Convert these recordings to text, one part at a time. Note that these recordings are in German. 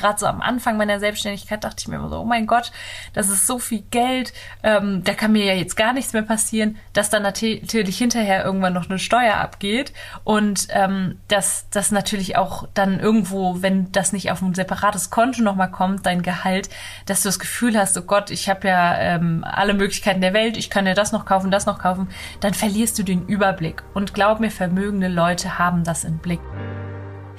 gerade so am Anfang meiner Selbstständigkeit dachte ich mir immer so, oh mein Gott, das ist so viel Geld, ähm, da kann mir ja jetzt gar nichts mehr passieren, dass dann natürlich hinterher irgendwann noch eine Steuer abgeht und ähm, dass das natürlich auch dann irgendwo, wenn das nicht auf ein separates Konto nochmal kommt, dein Gehalt, dass du das Gefühl hast, oh Gott, ich habe ja ähm, alle Möglichkeiten der Welt, ich kann ja das noch kaufen, das noch kaufen, dann verlierst du den Überblick. Und glaub mir, vermögende Leute haben das im Blick.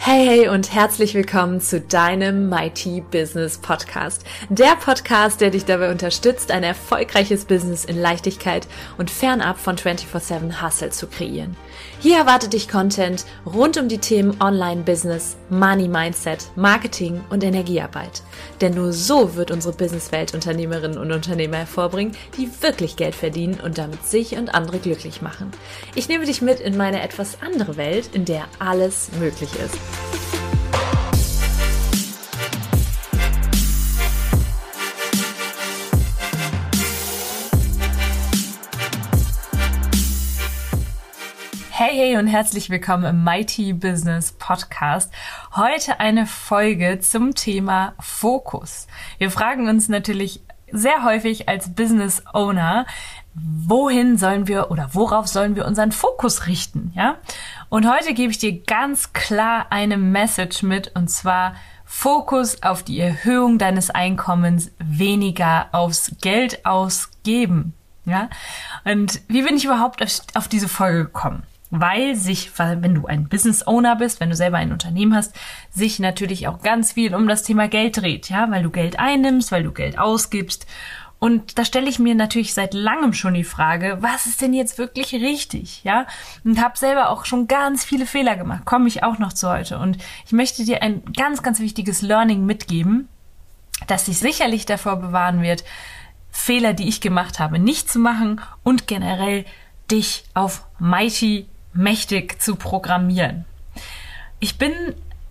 Hey, hey und herzlich willkommen zu deinem Mighty Business Podcast. Der Podcast, der dich dabei unterstützt, ein erfolgreiches Business in Leichtigkeit und fernab von 24-7 Hustle zu kreieren. Hier erwartet dich Content rund um die Themen Online-Business, Money Mindset, Marketing und Energiearbeit. Denn nur so wird unsere Businesswelt Unternehmerinnen und Unternehmer hervorbringen, die wirklich Geld verdienen und damit sich und andere glücklich machen. Ich nehme dich mit in meine etwas andere Welt, in der alles möglich ist. Hey, hey und herzlich willkommen im Mighty Business Podcast. Heute eine Folge zum Thema Fokus. Wir fragen uns natürlich sehr häufig als Business Owner, wohin sollen wir oder worauf sollen wir unseren Fokus richten, ja? Und heute gebe ich dir ganz klar eine Message mit und zwar Fokus auf die Erhöhung deines Einkommens, weniger aufs Geld ausgeben. Ja? Und wie bin ich überhaupt auf, auf diese Folge gekommen? Weil sich, wenn du ein Business Owner bist, wenn du selber ein Unternehmen hast, sich natürlich auch ganz viel um das Thema Geld dreht, ja, weil du Geld einnimmst, weil du Geld ausgibst. Und da stelle ich mir natürlich seit langem schon die Frage, was ist denn jetzt wirklich richtig, ja? Und habe selber auch schon ganz viele Fehler gemacht, komme ich auch noch zu heute. Und ich möchte dir ein ganz, ganz wichtiges Learning mitgeben, das dich sicherlich davor bewahren wird, Fehler, die ich gemacht habe, nicht zu machen und generell dich auf Mighty mächtig zu programmieren. Ich bin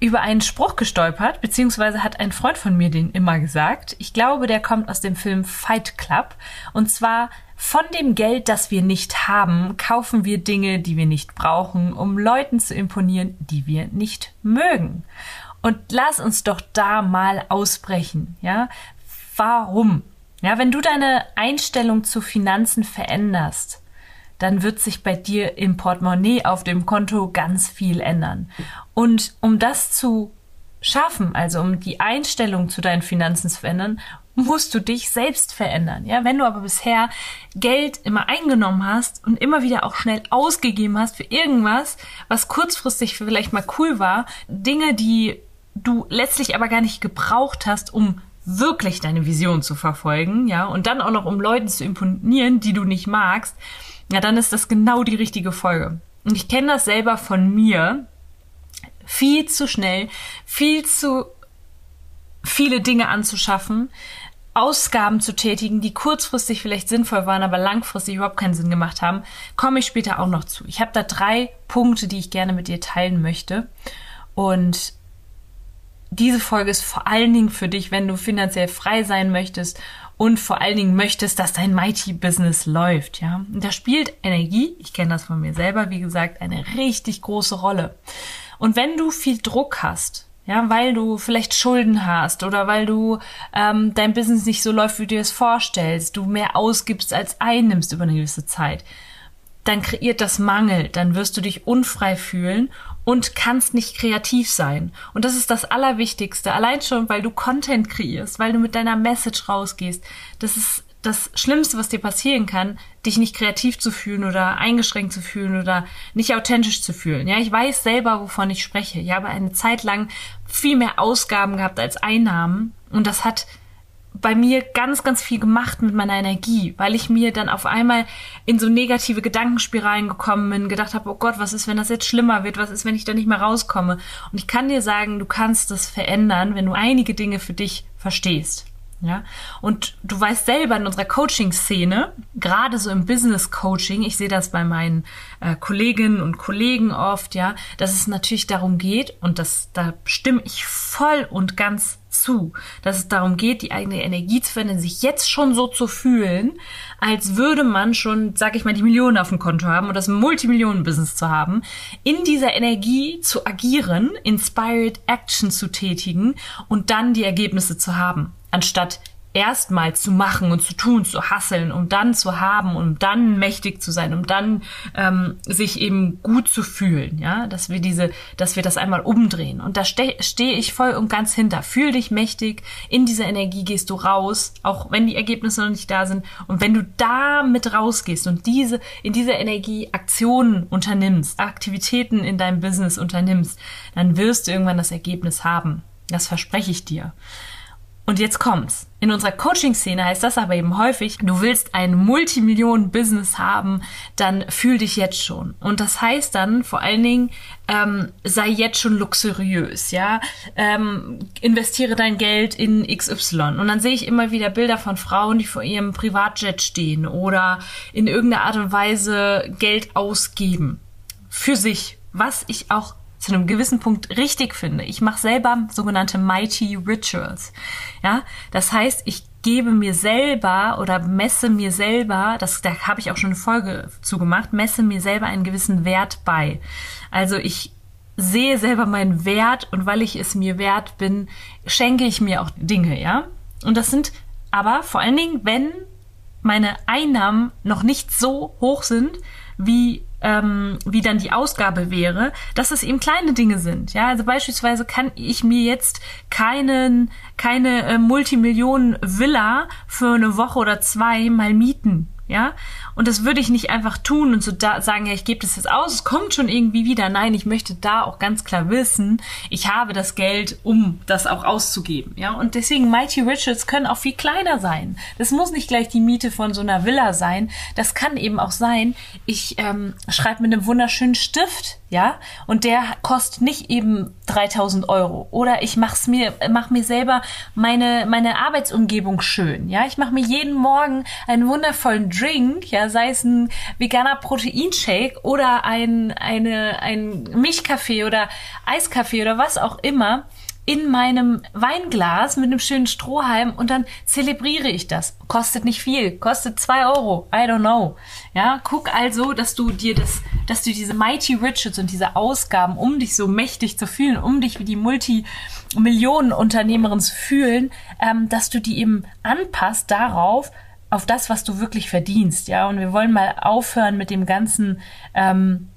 über einen Spruch gestolpert, beziehungsweise hat ein Freund von mir den immer gesagt. Ich glaube, der kommt aus dem Film Fight Club. Und zwar, von dem Geld, das wir nicht haben, kaufen wir Dinge, die wir nicht brauchen, um Leuten zu imponieren, die wir nicht mögen. Und lass uns doch da mal ausbrechen, ja? Warum? Ja, wenn du deine Einstellung zu Finanzen veränderst, dann wird sich bei dir im Portemonnaie auf dem Konto ganz viel ändern. Und um das zu schaffen, also um die Einstellung zu deinen Finanzen zu verändern, musst du dich selbst verändern. Ja, wenn du aber bisher Geld immer eingenommen hast und immer wieder auch schnell ausgegeben hast für irgendwas, was kurzfristig vielleicht mal cool war, Dinge, die du letztlich aber gar nicht gebraucht hast, um wirklich deine Vision zu verfolgen, ja, und dann auch noch um Leuten zu imponieren, die du nicht magst, ja, dann ist das genau die richtige Folge. Und ich kenne das selber von mir. Viel zu schnell, viel zu viele Dinge anzuschaffen, Ausgaben zu tätigen, die kurzfristig vielleicht sinnvoll waren, aber langfristig überhaupt keinen Sinn gemacht haben, komme ich später auch noch zu. Ich habe da drei Punkte, die ich gerne mit dir teilen möchte. Und diese Folge ist vor allen Dingen für dich, wenn du finanziell frei sein möchtest und vor allen Dingen möchtest, dass dein Mighty Business läuft, ja. Und da spielt Energie, ich kenne das von mir selber, wie gesagt, eine richtig große Rolle. Und wenn du viel Druck hast, ja, weil du vielleicht Schulden hast oder weil du ähm, dein Business nicht so läuft, wie du es vorstellst, du mehr ausgibst als einnimmst über eine gewisse Zeit, dann kreiert das Mangel, dann wirst du dich unfrei fühlen und kannst nicht kreativ sein. Und das ist das Allerwichtigste. Allein schon, weil du Content kreierst, weil du mit deiner Message rausgehst. Das ist das Schlimmste, was dir passieren kann, dich nicht kreativ zu fühlen oder eingeschränkt zu fühlen oder nicht authentisch zu fühlen. Ja, ich weiß selber, wovon ich spreche. Ich habe eine Zeit lang viel mehr Ausgaben gehabt als Einnahmen und das hat bei mir ganz, ganz viel gemacht mit meiner Energie, weil ich mir dann auf einmal in so negative Gedankenspiralen gekommen bin, gedacht habe, oh Gott, was ist, wenn das jetzt schlimmer wird? Was ist, wenn ich da nicht mehr rauskomme? Und ich kann dir sagen, du kannst das verändern, wenn du einige Dinge für dich verstehst. Ja, und du weißt selber in unserer Coaching-Szene, gerade so im Business-Coaching, ich sehe das bei meinen äh, Kolleginnen und Kollegen oft, ja, dass es natürlich darum geht, und das, da stimme ich voll und ganz zu, dass es darum geht, die eigene Energie zu verändern, sich jetzt schon so zu fühlen, als würde man schon, sag ich mal, die Millionen auf dem Konto haben oder das Multimillionen-Business zu haben, in dieser Energie zu agieren, inspired action zu tätigen und dann die Ergebnisse zu haben anstatt erstmal zu machen und zu tun, zu hasseln, um dann zu haben, um dann mächtig zu sein, um dann ähm, sich eben gut zu fühlen, ja, dass wir diese, dass wir das einmal umdrehen. Und da stehe steh ich voll und ganz hinter. Fühl dich mächtig, in dieser Energie gehst du raus, auch wenn die Ergebnisse noch nicht da sind. Und wenn du da mit rausgehst und diese, in dieser Energie Aktionen unternimmst, Aktivitäten in deinem Business unternimmst, dann wirst du irgendwann das Ergebnis haben. Das verspreche ich dir. Und jetzt kommt's. In unserer Coaching-Szene heißt das aber eben häufig, du willst ein Multimillionen-Business haben, dann fühl dich jetzt schon. Und das heißt dann vor allen Dingen, ähm, sei jetzt schon luxuriös, ja, ähm, investiere dein Geld in XY. Und dann sehe ich immer wieder Bilder von Frauen, die vor ihrem Privatjet stehen oder in irgendeiner Art und Weise Geld ausgeben. Für sich. Was ich auch zu einem gewissen Punkt richtig finde. Ich mache selber sogenannte Mighty Rituals. Ja, das heißt, ich gebe mir selber oder messe mir selber, das, da habe ich auch schon eine Folge zugemacht, messe mir selber einen gewissen Wert bei. Also ich sehe selber meinen Wert und weil ich es mir wert bin, schenke ich mir auch Dinge, ja. Und das sind aber vor allen Dingen, wenn meine Einnahmen noch nicht so hoch sind, wie ähm, wie dann die Ausgabe wäre, dass es eben kleine Dinge sind. Ja, also beispielsweise kann ich mir jetzt keinen, keine äh, Multimillionen Villa für eine Woche oder zwei mal mieten ja. Und das würde ich nicht einfach tun und so da sagen, ja, ich gebe das jetzt aus, es kommt schon irgendwie wieder. Nein, ich möchte da auch ganz klar wissen, ich habe das Geld, um das auch auszugeben, ja. Und deswegen Mighty Riches können auch viel kleiner sein. Das muss nicht gleich die Miete von so einer Villa sein. Das kann eben auch sein, ich ähm, schreibe mit einem wunderschönen Stift ja, und der kostet nicht eben 3000 Euro. Oder ich mach's mir, mach mir selber meine, meine Arbeitsumgebung schön, ja. Ich mache mir jeden Morgen einen wundervollen Drink, ja, sei es ein veganer Proteinshake oder ein, eine, ein Milchkaffee oder Eiskaffee oder was auch immer in meinem Weinglas mit einem schönen Strohhalm und dann zelebriere ich das. Kostet nicht viel, kostet zwei Euro, I don't know. Ja, guck also, dass du dir das, dass du diese Mighty Riches und diese Ausgaben, um dich so mächtig zu fühlen, um dich wie die Multimillionen-Unternehmerin zu fühlen, ähm, dass du die eben anpasst darauf, auf das, was du wirklich verdienst, ja. Und wir wollen mal aufhören mit dem ganzen, ähm,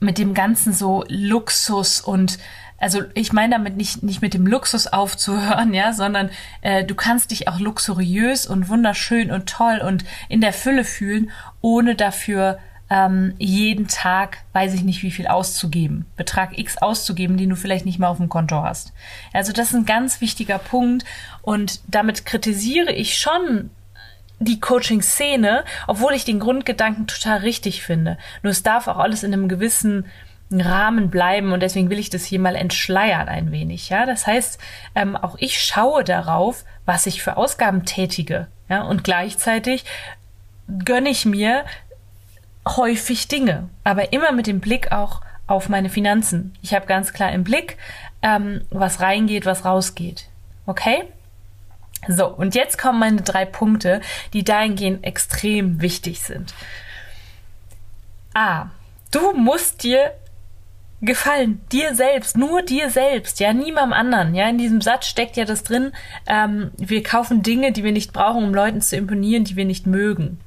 mit dem ganzen so Luxus und also ich meine damit nicht, nicht mit dem Luxus aufzuhören, ja, sondern äh, du kannst dich auch luxuriös und wunderschön und toll und in der Fülle fühlen, ohne dafür ähm, jeden Tag, weiß ich nicht, wie viel auszugeben, Betrag X auszugeben, den du vielleicht nicht mal auf dem Konto hast. Also das ist ein ganz wichtiger Punkt und damit kritisiere ich schon die Coaching-Szene, obwohl ich den Grundgedanken total richtig finde. Nur es darf auch alles in einem gewissen Rahmen bleiben und deswegen will ich das hier mal entschleiern ein wenig. Ja, das heißt, ähm, auch ich schaue darauf, was ich für Ausgaben tätige. Ja, und gleichzeitig gönne ich mir häufig Dinge, aber immer mit dem Blick auch auf meine Finanzen. Ich habe ganz klar im Blick, ähm, was reingeht, was rausgeht. Okay? So, und jetzt kommen meine drei Punkte, die dahingehend extrem wichtig sind. A. Du musst dir gefallen. Dir selbst, nur dir selbst, ja, niemandem anderen. Ja, in diesem Satz steckt ja das drin, ähm, wir kaufen Dinge, die wir nicht brauchen, um Leuten zu imponieren, die wir nicht mögen.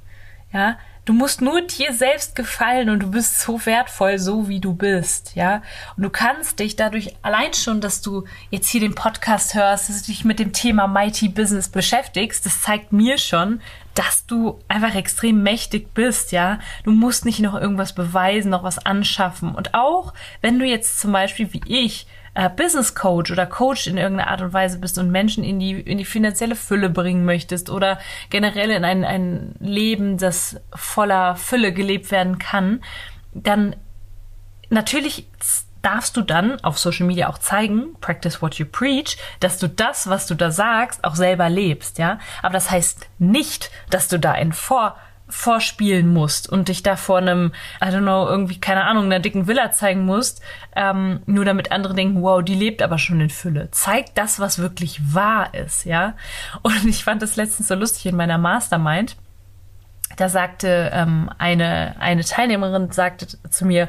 Ja, du musst nur dir selbst gefallen und du bist so wertvoll, so wie du bist, ja. Und du kannst dich dadurch allein schon, dass du jetzt hier den Podcast hörst, dass du dich mit dem Thema Mighty Business beschäftigst, das zeigt mir schon, dass du einfach extrem mächtig bist, ja. Du musst nicht noch irgendwas beweisen, noch was anschaffen. Und auch, wenn du jetzt zum Beispiel wie ich äh, Business Coach oder Coach in irgendeiner Art und Weise bist und Menschen in die, in die finanzielle Fülle bringen möchtest oder generell in ein, ein Leben, das voller Fülle gelebt werden kann, dann natürlich darfst du dann auf Social Media auch zeigen, practice what you preach, dass du das, was du da sagst, auch selber lebst, ja. Aber das heißt nicht, dass du da ein Vor vorspielen musst und dich da vor einem, I don't know, irgendwie, keine Ahnung, einer dicken Villa zeigen musst, ähm, nur damit andere denken, wow, die lebt aber schon in Fülle. Zeig das, was wirklich wahr ist, ja. Und ich fand das letztens so lustig in meiner Mastermind da sagte ähm, eine, eine Teilnehmerin, sagte zu mir,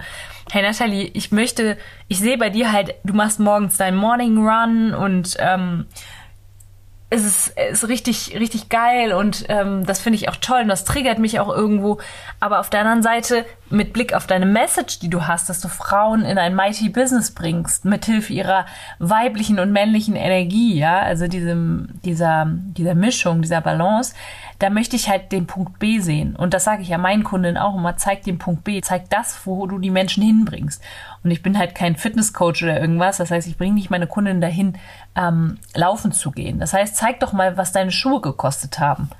hey Natalie, ich möchte, ich sehe bei dir halt, du machst morgens deinen Morning Run und ähm, es ist, ist richtig, richtig geil und ähm, das finde ich auch toll und das triggert mich auch irgendwo. Aber auf der anderen Seite, mit Blick auf deine Message, die du hast, dass du Frauen in ein Mighty Business bringst, mithilfe ihrer weiblichen und männlichen Energie, ja, also diesem, dieser, dieser Mischung, dieser Balance, da möchte ich halt den Punkt B sehen. Und das sage ich ja meinen Kunden auch immer, zeig den Punkt B, zeig das, wo du die Menschen hinbringst. Und ich bin halt kein Fitnesscoach oder irgendwas. Das heißt, ich bringe nicht meine Kunden dahin, ähm, laufen zu gehen. Das heißt, zeig doch mal, was deine Schuhe gekostet haben.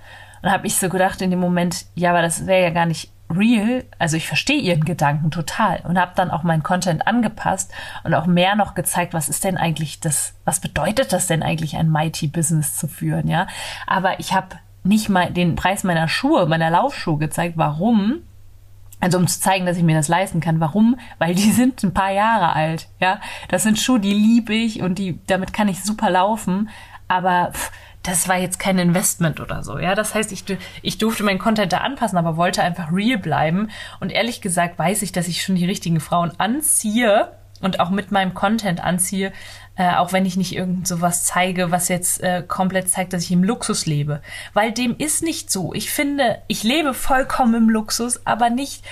Und habe ich so gedacht in dem Moment, ja, aber das wäre ja gar nicht real. Also ich verstehe ihren Gedanken total und habe dann auch meinen Content angepasst und auch mehr noch gezeigt, was ist denn eigentlich das, was bedeutet das denn eigentlich ein Mighty Business zu führen, ja? Aber ich habe nicht mal den Preis meiner Schuhe, meiner Laufschuhe gezeigt. Warum? Also um zu zeigen, dass ich mir das leisten kann. Warum? Weil die sind ein paar Jahre alt. Ja, das sind Schuhe, die liebe ich und die damit kann ich super laufen. Aber pff, das war jetzt kein Investment oder so. Ja, das heißt, ich, ich durfte meinen Content da anpassen, aber wollte einfach real bleiben. Und ehrlich gesagt weiß ich, dass ich schon die richtigen Frauen anziehe und auch mit meinem Content anziehe, äh, auch wenn ich nicht irgend sowas zeige, was jetzt äh, komplett zeigt, dass ich im Luxus lebe. Weil dem ist nicht so. Ich finde, ich lebe vollkommen im Luxus, aber nicht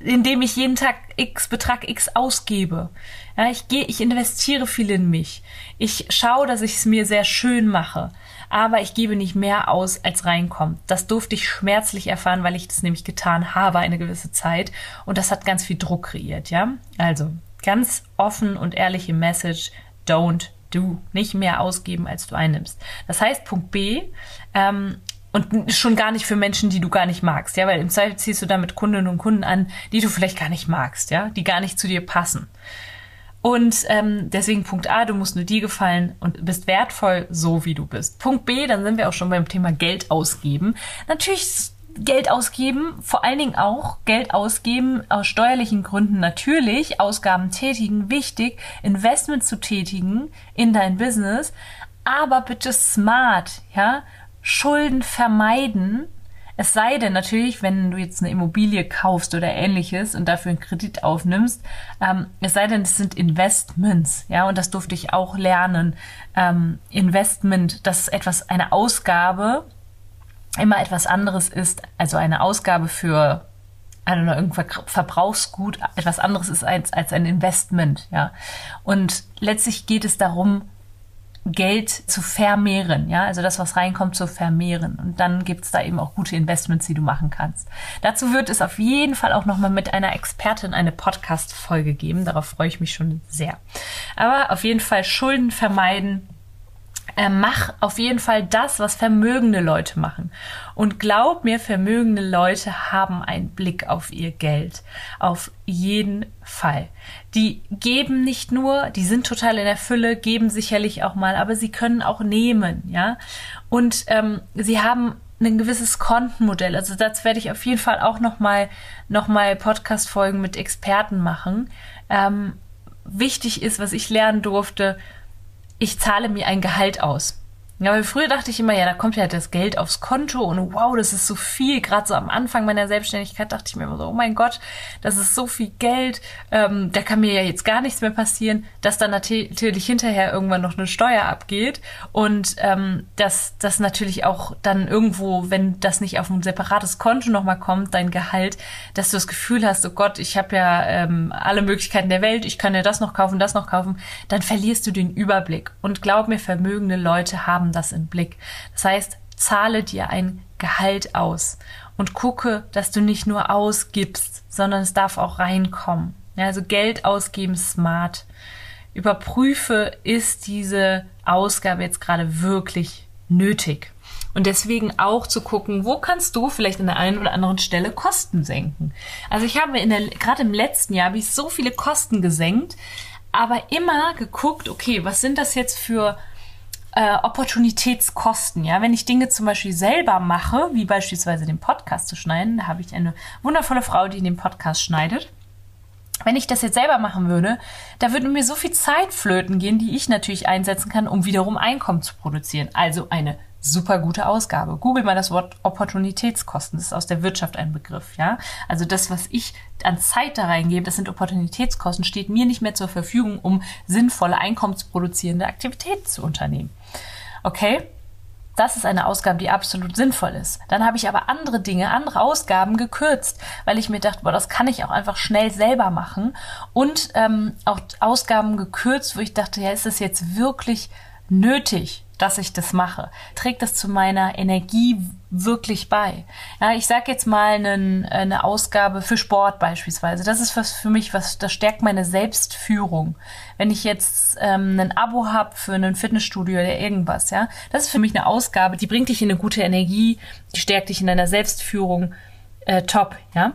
indem ich jeden Tag X Betrag X ausgebe. Ja, ich gehe, ich investiere viel in mich. Ich schaue, dass ich es mir sehr schön mache. Aber ich gebe nicht mehr aus, als reinkommt. Das durfte ich schmerzlich erfahren, weil ich das nämlich getan habe eine gewisse Zeit. Und das hat ganz viel Druck kreiert, ja. Also, Ganz offen und ehrliche Message, don't do. Nicht mehr ausgeben, als du einnimmst. Das heißt, Punkt B, ähm, und schon gar nicht für Menschen, die du gar nicht magst, ja, weil im Zweifel ziehst du damit Kundinnen und Kunden an, die du vielleicht gar nicht magst, ja, die gar nicht zu dir passen. Und ähm, deswegen Punkt A, du musst nur dir gefallen und bist wertvoll, so wie du bist. Punkt B, dann sind wir auch schon beim Thema Geld ausgeben. Natürlich Geld ausgeben, vor allen Dingen auch Geld ausgeben aus steuerlichen Gründen natürlich, Ausgaben tätigen, wichtig, Investment zu tätigen in dein Business, aber bitte smart, ja, Schulden vermeiden. Es sei denn natürlich, wenn du jetzt eine Immobilie kaufst oder ähnliches und dafür einen Kredit aufnimmst, ähm, es sei denn, es sind Investments, ja, und das durfte ich auch lernen. Ähm, Investment, das ist etwas, eine Ausgabe, immer etwas anderes ist, also eine Ausgabe für also irgendein Verbrauchsgut etwas anderes ist als, als ein Investment, ja. Und letztlich geht es darum, Geld zu vermehren, ja, also das, was reinkommt, zu vermehren. Und dann gibt's da eben auch gute Investments, die du machen kannst. Dazu wird es auf jeden Fall auch nochmal mit einer Expertin eine Podcast-Folge geben. Darauf freue ich mich schon sehr. Aber auf jeden Fall Schulden vermeiden, äh, mach auf jeden Fall das, was vermögende Leute machen. Und glaub mir, vermögende Leute haben einen Blick auf ihr Geld. Auf jeden Fall. Die geben nicht nur, die sind total in der Fülle, geben sicherlich auch mal, aber sie können auch nehmen, ja. Und ähm, sie haben ein gewisses Kontenmodell. Also das werde ich auf jeden Fall auch nochmal noch mal Podcast-Folgen mit Experten machen. Ähm, wichtig ist, was ich lernen durfte, ich zahle mir ein Gehalt aus. Ja, weil früher dachte ich immer, ja, da kommt ja das Geld aufs Konto und wow, das ist so viel. Gerade so am Anfang meiner Selbstständigkeit dachte ich mir immer so, oh mein Gott, das ist so viel Geld, ähm, da kann mir ja jetzt gar nichts mehr passieren, dass dann natürlich hinterher irgendwann noch eine Steuer abgeht und ähm, dass das natürlich auch dann irgendwo, wenn das nicht auf ein separates Konto nochmal kommt, dein Gehalt, dass du das Gefühl hast, oh Gott, ich habe ja ähm, alle Möglichkeiten der Welt, ich kann ja das noch kaufen, das noch kaufen, dann verlierst du den Überblick. Und glaub mir, vermögende Leute haben haben das im Blick. Das heißt, zahle dir ein Gehalt aus und gucke, dass du nicht nur ausgibst, sondern es darf auch reinkommen. Ja, also Geld ausgeben smart. Überprüfe, ist diese Ausgabe jetzt gerade wirklich nötig? Und deswegen auch zu gucken, wo kannst du vielleicht an der einen oder anderen Stelle Kosten senken. Also ich habe in der, gerade im letzten Jahr habe ich so viele Kosten gesenkt, aber immer geguckt, okay, was sind das jetzt für äh, Opportunitätskosten, ja, wenn ich Dinge zum Beispiel selber mache, wie beispielsweise den Podcast zu schneiden, da habe ich eine wundervolle Frau, die den Podcast schneidet. Wenn ich das jetzt selber machen würde, da würde mir so viel Zeit flöten gehen, die ich natürlich einsetzen kann, um wiederum Einkommen zu produzieren. Also eine super gute Ausgabe. Google mal das Wort Opportunitätskosten. Das ist aus der Wirtschaft ein Begriff, ja. Also das, was ich an Zeit da reingebe, das sind Opportunitätskosten, steht mir nicht mehr zur Verfügung, um sinnvolle einkommensproduzierende Aktivitäten zu unternehmen. Okay? Das ist eine Ausgabe, die absolut sinnvoll ist. Dann habe ich aber andere Dinge, andere Ausgaben gekürzt, weil ich mir dachte, boah, das kann ich auch einfach schnell selber machen. Und ähm, auch Ausgaben gekürzt, wo ich dachte, ja, ist das jetzt wirklich nötig? Dass ich das mache? Trägt das zu meiner Energie wirklich bei? Ja, ich sage jetzt mal einen, eine Ausgabe für Sport beispielsweise. Das ist was für mich, was das stärkt meine Selbstführung. Wenn ich jetzt ähm, ein Abo habe für ein Fitnessstudio oder irgendwas, ja, das ist für mich eine Ausgabe, die bringt dich in eine gute Energie, die stärkt dich in deiner Selbstführung. Äh, top, ja.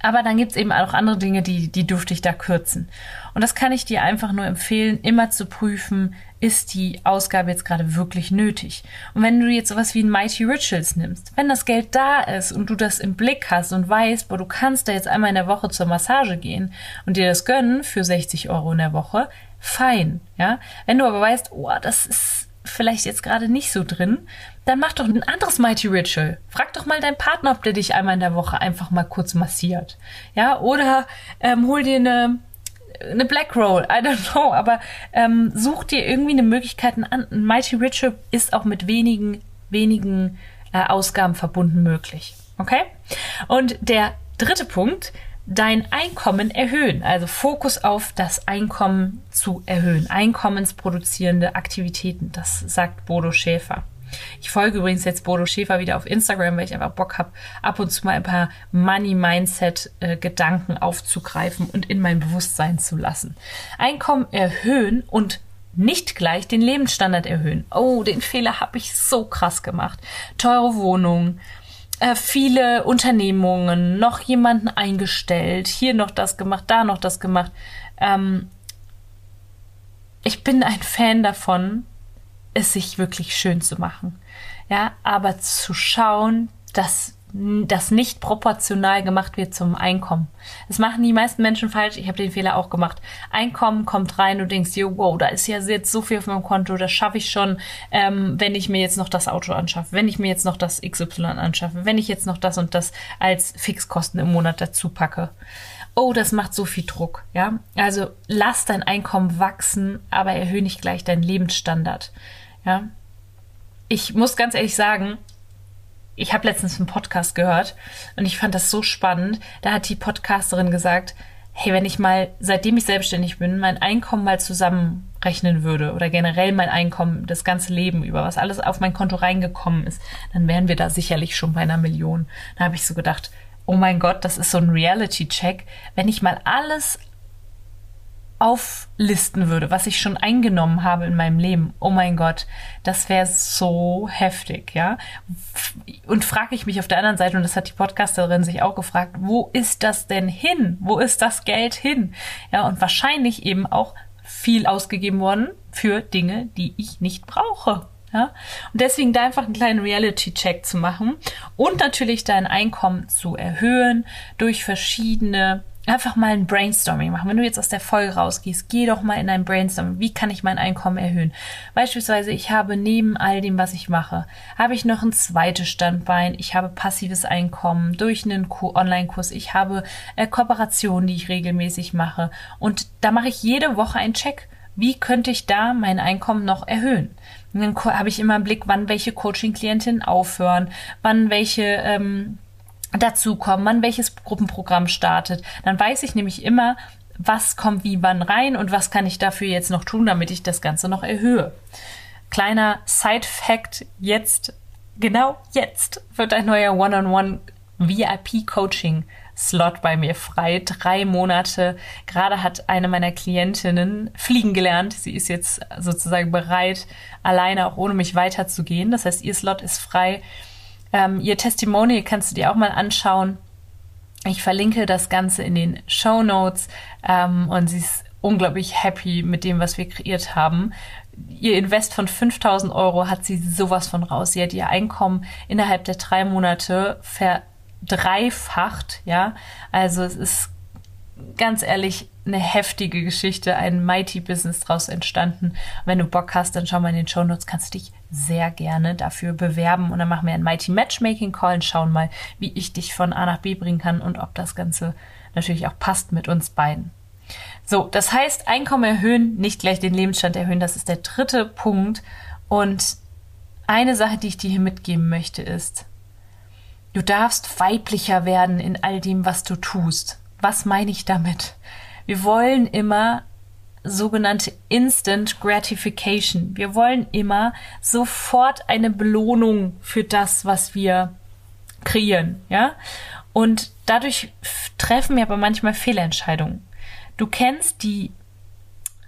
Aber dann gibt's eben auch andere Dinge, die, die dürfte ich da kürzen. Und das kann ich dir einfach nur empfehlen, immer zu prüfen, ist die Ausgabe jetzt gerade wirklich nötig? Und wenn du jetzt sowas wie ein Mighty Rituals nimmst, wenn das Geld da ist und du das im Blick hast und weißt, boah, du kannst da jetzt einmal in der Woche zur Massage gehen und dir das gönnen für 60 Euro in der Woche, fein, ja. Wenn du aber weißt, oh, das ist vielleicht jetzt gerade nicht so drin, dann mach doch ein anderes Mighty Ritual. Frag doch mal deinen Partner, ob der dich einmal in der Woche einfach mal kurz massiert. Ja, oder ähm, hol dir eine, eine Black Roll, I don't know, aber ähm, such dir irgendwie eine Möglichkeit an. Ein Mighty Ritual ist auch mit wenigen, wenigen äh, Ausgaben verbunden möglich. Okay? Und der dritte Punkt, dein Einkommen erhöhen. Also Fokus auf das Einkommen zu erhöhen. Einkommensproduzierende Aktivitäten, das sagt Bodo Schäfer. Ich folge übrigens jetzt Bodo Schäfer wieder auf Instagram, weil ich einfach Bock habe, ab und zu mal ein paar Money-Mindset-Gedanken aufzugreifen und in mein Bewusstsein zu lassen. Einkommen erhöhen und nicht gleich den Lebensstandard erhöhen. Oh, den Fehler habe ich so krass gemacht. Teure Wohnungen, äh, viele Unternehmungen, noch jemanden eingestellt, hier noch das gemacht, da noch das gemacht. Ähm, ich bin ein Fan davon, es sich wirklich schön zu machen. Ja, aber zu schauen, dass das nicht proportional gemacht wird zum Einkommen. Das machen die meisten Menschen falsch. Ich habe den Fehler auch gemacht. Einkommen kommt rein, du denkst dir, wow, da ist ja jetzt so viel auf meinem Konto, das schaffe ich schon, ähm, wenn ich mir jetzt noch das Auto anschaffe, wenn ich mir jetzt noch das XY anschaffe, wenn ich jetzt noch das und das als Fixkosten im Monat dazu packe. Oh, das macht so viel Druck, ja. Also lass dein Einkommen wachsen, aber erhöhe nicht gleich deinen Lebensstandard, ja. Ich muss ganz ehrlich sagen, ich habe letztens einen Podcast gehört und ich fand das so spannend. Da hat die Podcasterin gesagt, hey, wenn ich mal, seitdem ich selbstständig bin, mein Einkommen mal zusammenrechnen würde oder generell mein Einkommen das ganze Leben über, was alles auf mein Konto reingekommen ist, dann wären wir da sicherlich schon bei einer Million. Da habe ich so gedacht, oh mein Gott, das ist so ein Reality-Check. Wenn ich mal alles auflisten würde, was ich schon eingenommen habe in meinem Leben, oh mein Gott, das wäre so heftig, ja. Und frage ich mich auf der anderen Seite, und das hat die Podcasterin sich auch gefragt, wo ist das denn hin? Wo ist das Geld hin? Ja, und wahrscheinlich eben auch viel ausgegeben worden für Dinge, die ich nicht brauche. Ja? Und deswegen da einfach einen kleinen Reality-Check zu machen und natürlich dein Einkommen zu erhöhen durch verschiedene einfach mal ein Brainstorming machen. Wenn du jetzt aus der Folge rausgehst, geh doch mal in ein Brainstorming. Wie kann ich mein Einkommen erhöhen? Beispielsweise, ich habe neben all dem, was ich mache, habe ich noch ein zweites Standbein. Ich habe passives Einkommen durch einen Online-Kurs. Ich habe äh, Kooperationen, die ich regelmäßig mache. Und da mache ich jede Woche einen Check. Wie könnte ich da mein Einkommen noch erhöhen? Und dann habe ich immer im Blick, wann welche Coaching-Klientinnen aufhören, wann welche ähm, dazukommen, wann welches Gruppenprogramm startet. Dann weiß ich nämlich immer, was kommt wie wann rein und was kann ich dafür jetzt noch tun, damit ich das Ganze noch erhöhe. Kleiner Side-Fact jetzt, genau jetzt wird ein neuer One-on-One VIP-Coaching Slot bei mir frei. Drei Monate. Gerade hat eine meiner Klientinnen fliegen gelernt. Sie ist jetzt sozusagen bereit, alleine auch ohne mich weiterzugehen. Das heißt, ihr Slot ist frei. Ähm, ihr Testimonial kannst du dir auch mal anschauen. Ich verlinke das Ganze in den Show Notes ähm, und sie ist unglaublich happy mit dem, was wir kreiert haben. Ihr Invest von 5000 Euro hat sie sowas von raus. Sie hat ihr Einkommen innerhalb der drei Monate verdreifacht, ja. Also es ist ganz ehrlich eine heftige Geschichte, ein Mighty Business draus entstanden. Wenn du Bock hast, dann schau mal in den Show Notes, kannst du dich sehr gerne dafür bewerben und dann machen wir einen Mighty Matchmaking Call und schauen mal, wie ich dich von A nach B bringen kann und ob das Ganze natürlich auch passt mit uns beiden. So, das heißt, Einkommen erhöhen, nicht gleich den Lebensstand erhöhen, das ist der dritte Punkt. Und eine Sache, die ich dir hier mitgeben möchte, ist, du darfst weiblicher werden in all dem, was du tust. Was meine ich damit? Wir wollen immer sogenannte Instant Gratification. Wir wollen immer sofort eine Belohnung für das, was wir kreieren, ja? Und dadurch treffen wir aber manchmal Fehlentscheidungen. Du kennst die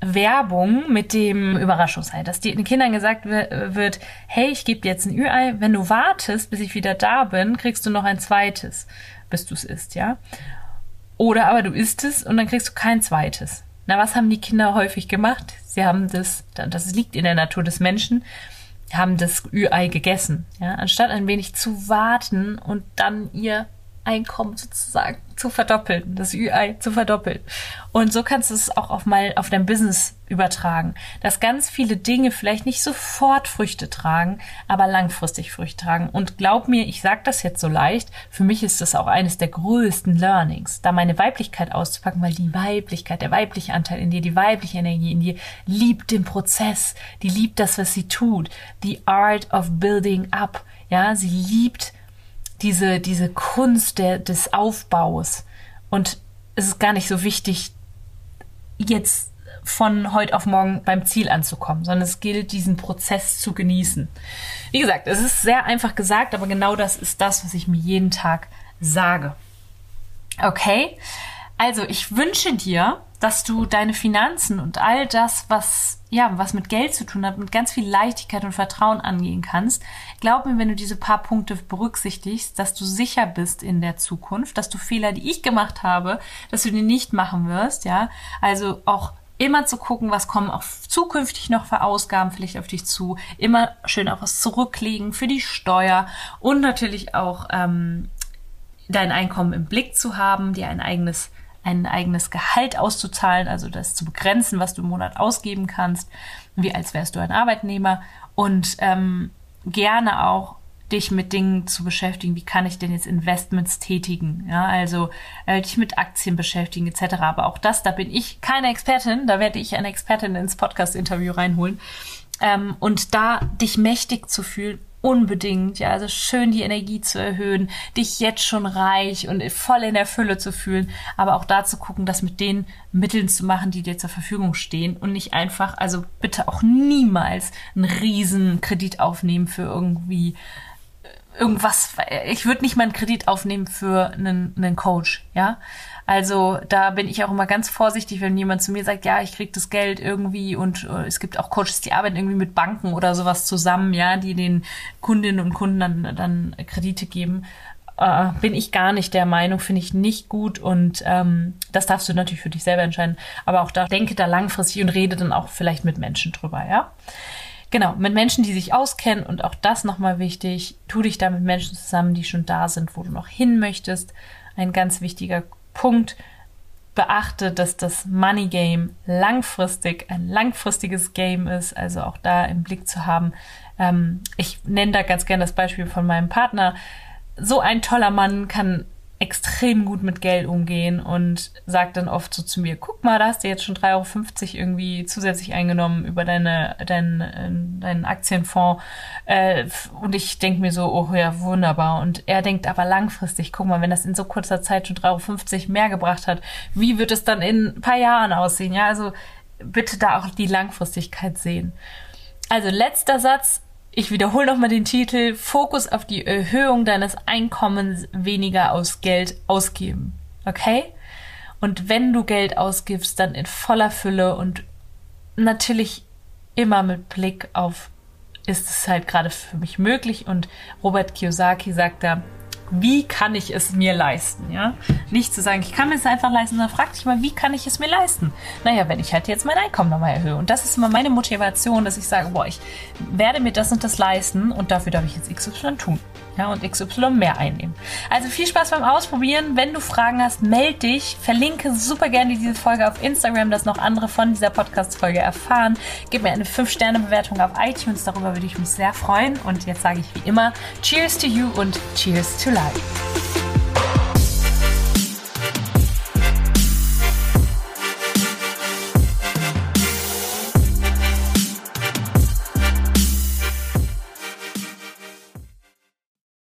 Werbung mit dem Überraschungsei, dass den Kindern gesagt wird, hey, ich gebe dir jetzt ein Ü-Ei, wenn du wartest, bis ich wieder da bin, kriegst du noch ein zweites, bis du es isst, ja? Oder aber du isst es und dann kriegst du kein zweites. Na, was haben die Kinder häufig gemacht? Sie haben das, das liegt in der Natur des Menschen, haben das Ü-Ei gegessen. Ja? Anstatt ein wenig zu warten und dann ihr Einkommen sozusagen zu verdoppeln, das Ü-Ei zu verdoppeln. Und so kannst du es auch auf mal auf dein Business übertragen, dass ganz viele Dinge vielleicht nicht sofort Früchte tragen, aber langfristig Früchte tragen. Und glaub mir, ich sage das jetzt so leicht, für mich ist das auch eines der größten Learnings, da meine Weiblichkeit auszupacken, weil die Weiblichkeit, der weibliche Anteil in dir, die weibliche Energie in dir liebt den Prozess, die liebt das, was sie tut, the art of building up. Ja, sie liebt diese, diese Kunst der, des Aufbaus. Und es ist gar nicht so wichtig, jetzt von heute auf morgen beim Ziel anzukommen, sondern es gilt, diesen Prozess zu genießen. Wie gesagt, es ist sehr einfach gesagt, aber genau das ist das, was ich mir jeden Tag sage. Okay? Also, ich wünsche dir, dass du deine Finanzen und all das, was ja, was mit Geld zu tun hat, mit ganz viel Leichtigkeit und Vertrauen angehen kannst. Glaub mir, wenn du diese paar Punkte berücksichtigst, dass du sicher bist in der Zukunft, dass du Fehler, die ich gemacht habe, dass du die nicht machen wirst, ja. Also auch immer zu gucken, was kommen auch zukünftig noch für Ausgaben vielleicht auf dich zu. Immer schön auch was zurücklegen für die Steuer und natürlich auch ähm, dein Einkommen im Blick zu haben, dir ein eigenes ein eigenes Gehalt auszuzahlen, also das zu begrenzen, was du im Monat ausgeben kannst, wie als wärst du ein Arbeitnehmer und ähm, gerne auch dich mit Dingen zu beschäftigen, wie kann ich denn jetzt Investments tätigen, ja, also äh, dich mit Aktien beschäftigen etc. Aber auch das, da bin ich keine Expertin, da werde ich eine Expertin ins Podcast-Interview reinholen. Ähm, und da dich mächtig zu fühlen Unbedingt, ja, also schön die Energie zu erhöhen, dich jetzt schon reich und voll in der Fülle zu fühlen, aber auch da zu gucken, das mit den Mitteln zu machen, die dir zur Verfügung stehen und nicht einfach, also bitte auch niemals einen riesen Kredit aufnehmen für irgendwie irgendwas. Ich würde nicht mal einen Kredit aufnehmen für einen, einen Coach, ja. Also da bin ich auch immer ganz vorsichtig, wenn jemand zu mir sagt, ja, ich krieg das Geld irgendwie und äh, es gibt auch Coaches, die arbeiten irgendwie mit Banken oder sowas zusammen, ja, die den Kundinnen und Kunden dann, dann Kredite geben. Äh, bin ich gar nicht der Meinung, finde ich nicht gut und ähm, das darfst du natürlich für dich selber entscheiden. Aber auch da denke da langfristig und rede dann auch vielleicht mit Menschen drüber, ja. Genau, mit Menschen, die sich auskennen und auch das nochmal wichtig, tu dich da mit Menschen zusammen, die schon da sind, wo du noch hin möchtest. Ein ganz wichtiger Punkt beachte, dass das Money Game langfristig ein langfristiges Game ist, also auch da im Blick zu haben. Ähm, ich nenne da ganz gerne das Beispiel von meinem Partner. So ein toller Mann kann extrem gut mit Geld umgehen und sagt dann oft so zu mir, guck mal, da hast du jetzt schon 3,50 Euro irgendwie zusätzlich eingenommen über deine, deinen, deinen Aktienfonds. Äh, und ich denke mir so, oh ja, wunderbar. Und er denkt aber langfristig, guck mal, wenn das in so kurzer Zeit schon 3,50 Euro mehr gebracht hat, wie wird es dann in ein paar Jahren aussehen? Ja, also bitte da auch die Langfristigkeit sehen. Also letzter Satz, Ich wiederhole nochmal den Titel. Fokus auf die Erhöhung deines Einkommens, weniger aus Geld ausgeben. Okay? Und wenn du Geld ausgibst, dann in voller Fülle und natürlich immer mit Blick auf, ist es halt gerade für mich möglich? Und Robert Kiyosaki sagt da, wie kann ich es mir leisten, ja? Nicht zu sagen, ich kann mir es einfach leisten, sondern frag dich mal, wie kann ich es mir leisten? Naja, wenn ich halt jetzt mein Einkommen nochmal erhöhe. Und das ist immer meine Motivation, dass ich sage, boah, ich werde mir das und das leisten und dafür darf ich jetzt XY tun ja, und XY mehr einnehmen. Also viel Spaß beim Ausprobieren. Wenn du Fragen hast, melde dich. Verlinke super gerne diese Folge auf Instagram, dass noch andere von dieser Podcast-Folge erfahren. Gib mir eine 5-Sterne-Bewertung auf iTunes. Darüber würde ich mich sehr freuen. Und jetzt sage ich wie immer, Cheers to you und Cheers to life.